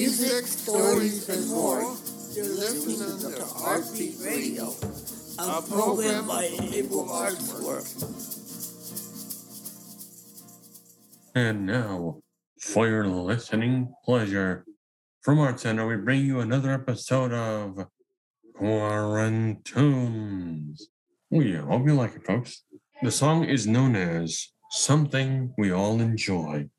music, stories, and more. You're listening to Heartbeat Radio, a program by Able Arts Work. And now, for your listening pleasure, from Art Center, we bring you another episode of Quarantunes. We hope you like it, folks. The song is known as Something We All Enjoy.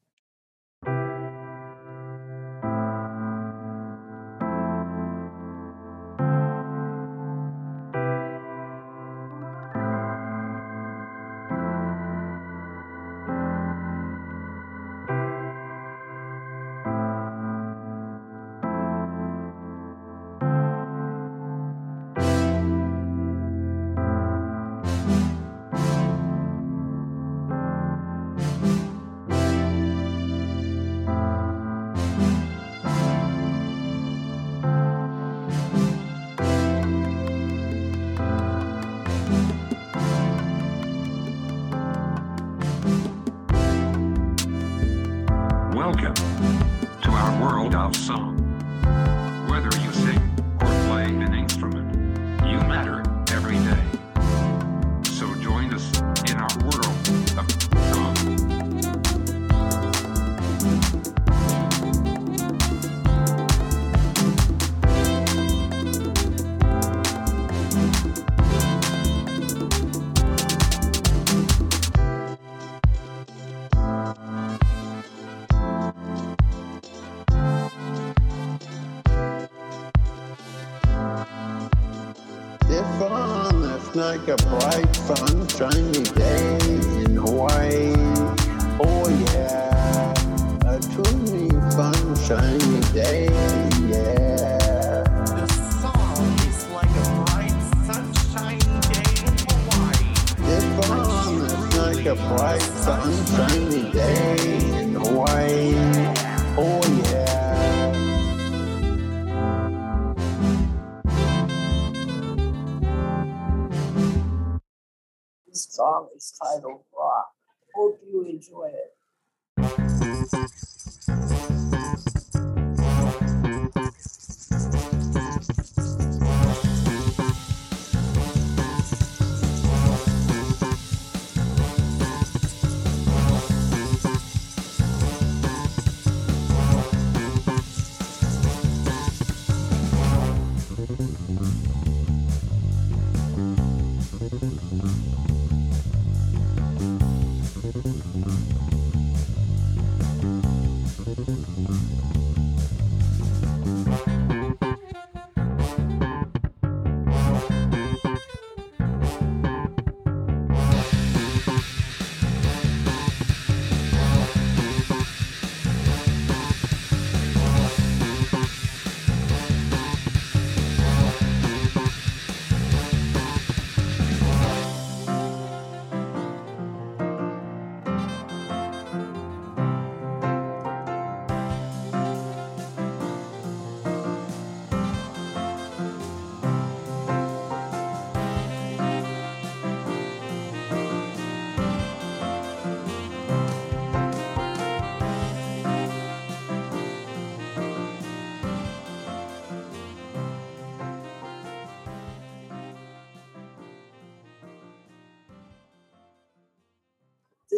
Welcome to our world of song. Whether you sing like a bright sunshiny day in Hawaii, oh yeah, a truly sunshiny day, yeah. The song is like a bright, sunshiny day in Hawaii. It's like a bright sunshiny day song is titled Rock. Hope you enjoy it. Thank you.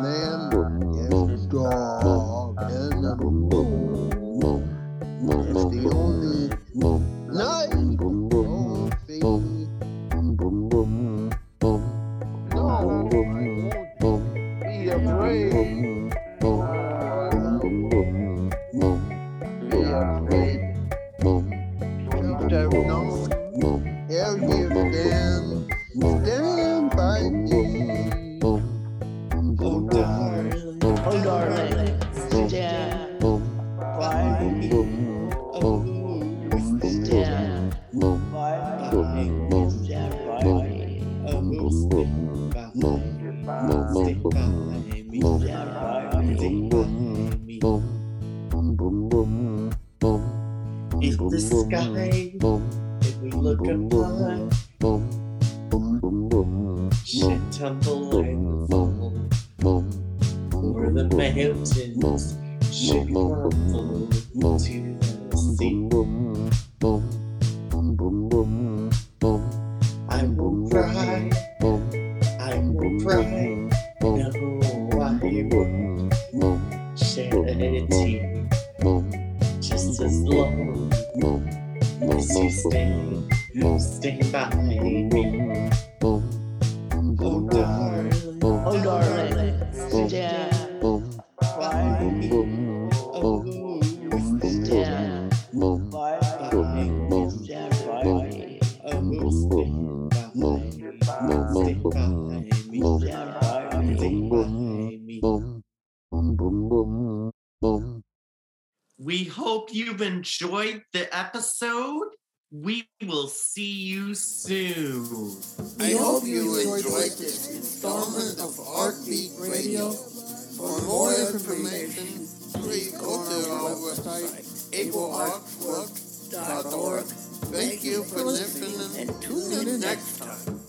Man is dog and the moon. It's the only night. No, be afraid. Be afraid. Just don't Standing behind me. If the sky, if we look upon, should tumble and fall, or the mountains should crumble to the sea. I will cry, by me. Oh, darling, Oh, darling, oh. We hope you've enjoyed the episode. We will see you soon. I hope you enjoyed this installment of Heartbeat Radio. For more information, please go to our website, ableartswork.org. Thank you for listening and tune in next time.